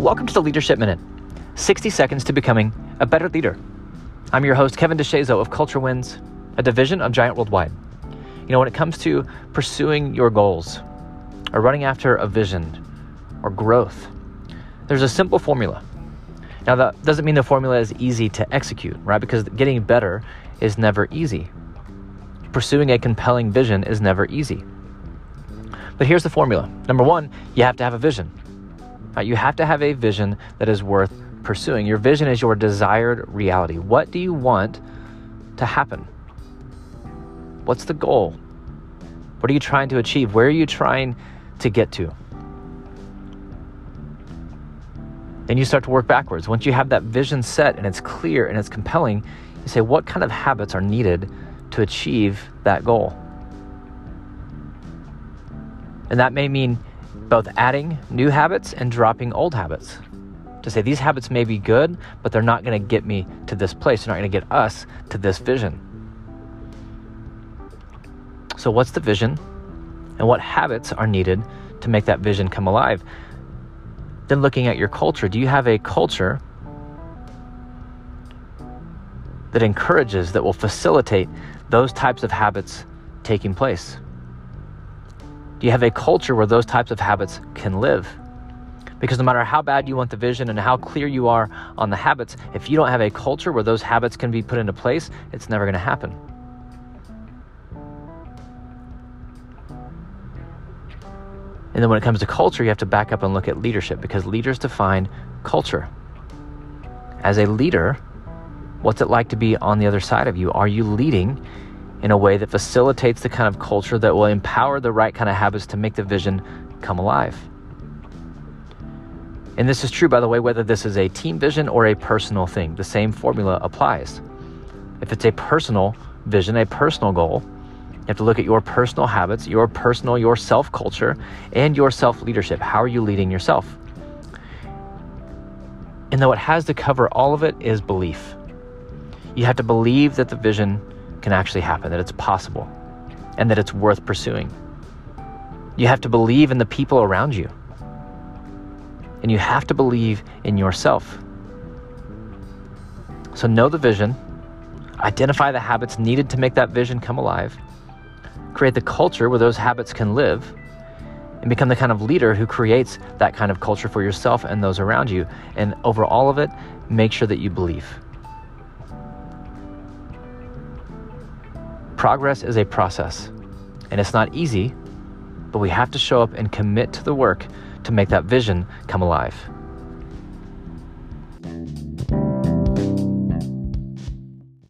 Welcome to the Leadership Minute 60 seconds to becoming a better leader. I'm your host, Kevin DeShazo of Culture Wins, a division of Giant Worldwide. You know, when it comes to pursuing your goals or running after a vision or growth, there's a simple formula. Now, that doesn't mean the formula is easy to execute, right? Because getting better is never easy. Pursuing a compelling vision is never easy. But here's the formula number one, you have to have a vision. Uh, you have to have a vision that is worth pursuing. Your vision is your desired reality. What do you want to happen? What's the goal? What are you trying to achieve? Where are you trying to get to? Then you start to work backwards. Once you have that vision set and it's clear and it's compelling, you say, what kind of habits are needed to achieve that goal? And that may mean both adding new habits and dropping old habits. To say these habits may be good, but they're not going to get me to this place. They're not going to get us to this vision. So, what's the vision? And what habits are needed to make that vision come alive? Then, looking at your culture, do you have a culture that encourages, that will facilitate those types of habits taking place? Do you have a culture where those types of habits can live? Because no matter how bad you want the vision and how clear you are on the habits, if you don't have a culture where those habits can be put into place, it's never going to happen. And then when it comes to culture, you have to back up and look at leadership because leaders define culture. As a leader, what's it like to be on the other side of you? Are you leading in a way that facilitates the kind of culture that will empower the right kind of habits to make the vision come alive. And this is true, by the way, whether this is a team vision or a personal thing. The same formula applies. If it's a personal vision, a personal goal, you have to look at your personal habits, your personal, your self culture, and your self leadership. How are you leading yourself? And though it has to cover all of it, is belief. You have to believe that the vision can actually happen, that it's possible, and that it's worth pursuing. You have to believe in the people around you, and you have to believe in yourself. So, know the vision, identify the habits needed to make that vision come alive, create the culture where those habits can live, and become the kind of leader who creates that kind of culture for yourself and those around you. And over all of it, make sure that you believe. Progress is a process, and it's not easy, but we have to show up and commit to the work to make that vision come alive.